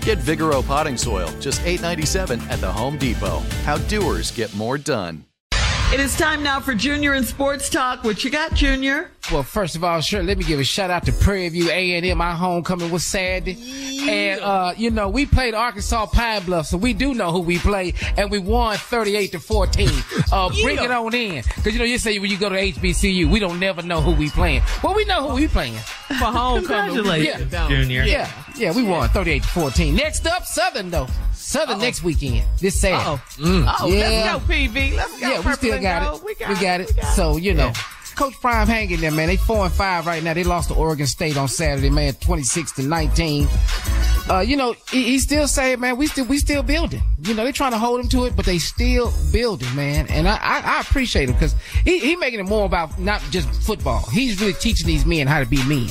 Get Vigoro potting soil, just $8.97 at the Home Depot. How doers get more done. It is time now for Junior and Sports Talk. What you got, Junior? Well, first of all, sure, let me give a shout out to Prairie View A&M. My homecoming was Saturday. Yeah. And, uh, you know, we played Arkansas Pine Bluff, so we do know who we play, and we won 38 to 14. Uh, yeah. bring it on in. Cause, you know, you say when you go to HBCU, we don't never know who we playing. Well, we know who we playing. For homecoming. Congratulations, yeah. Junior. Yeah. Yeah, we won 38 to 14. Next up, Southern, though. Southern Uh-oh. next weekend. This Saturday. Oh, mm. oh yeah. let's go, PV. Let's go. Yeah, we still got it. We got, we got it. it. Got so you know. Yeah. Coach Prime hanging there, man. They four and five right now. They lost to Oregon State on Saturday, man, twenty six to nineteen. Uh, you know, he, he, still saying, man, we still we still building. You know, they're trying to hold him to it, but they still building, man. And I I, I appreciate him because he he making it more about not just football. He's really teaching these men how to be men,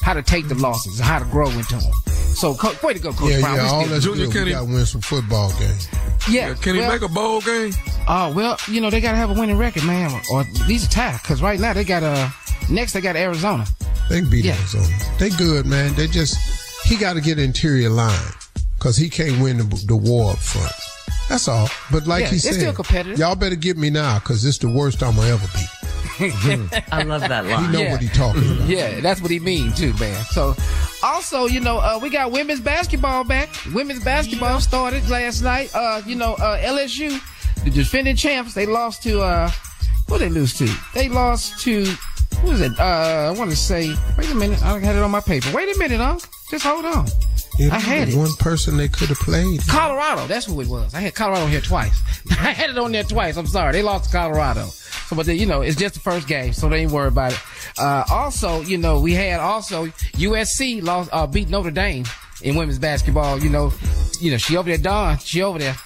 how to take the losses, and how to grow into them. So, co- way to go, Coach yeah, Brown. Yeah, all that's Junior, good. We got to win some football games. Yeah. yeah can he make a bowl game? Oh, well, you know, they got to have a winning record, man. Or these are tie. Because right now they got, uh, next they got Arizona. They can beat yeah. Arizona. They good, man. They just, he got to get interior line. Because he can't win the, the war up front. That's all. But like yeah, he said, still competitive. y'all better get me now because it's the worst I'm going to ever be. I love that line. He know yeah. what he talking about. Yeah, that's what he means too, man. So, also, you know, uh, we got women's basketball back. Women's basketball yeah. started last night. Uh, you know, uh, LSU, the defending champs, they lost to uh, who they lose to? They lost to who is it? Uh, I want to say. Wait a minute, I had it on my paper. Wait a minute, Unc. Just hold on. I had it. One person they could have played. Colorado. That's who it was. I had Colorado here twice. I had it on there twice. I'm sorry. They lost to Colorado. So, but they, you know, it's just the first game, so they ain't worry about it. Uh, also, you know, we had also USC lost, uh, beat Notre Dame in women's basketball. You know, you know, she over there, Dawn, she over there,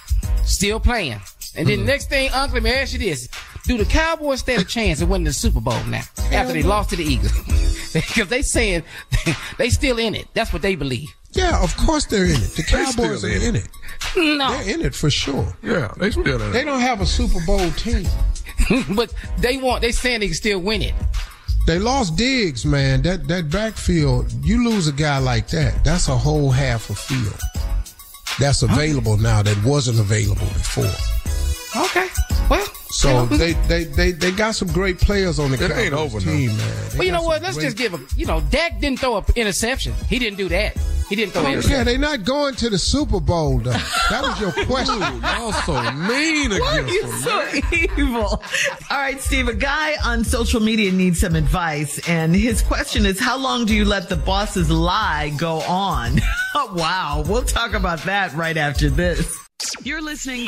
still playing. And then mm-hmm. next thing, Uncle, let me ask you this. Do the Cowboys stand a chance of winning the Super Bowl now after they lost to the Eagles? because they saying they still in it. That's what they believe. Yeah, of course they're in it. The Cowboys are in it. No. They're in it for sure. Yeah, they still in it. They don't have a Super Bowl team. but they want they saying they can still win it. They lost Diggs, man. That that backfield, you lose a guy like that, that's a whole half a field. That's available now that wasn't available before. Okay. Well, so they, they, they, they got some great players on the it ain't over team, man. They well, you know what? Let's great... just give them. You know, Dak didn't throw an interception. He didn't do that. He didn't throw. Oh, yeah, they're not going to the Super Bowl though. That was your question. y'all so mean against you so evil. All right, Steve. A guy on social media needs some advice, and his question is: How long do you let the boss's lie go on? wow, we'll talk about that right after this. You're listening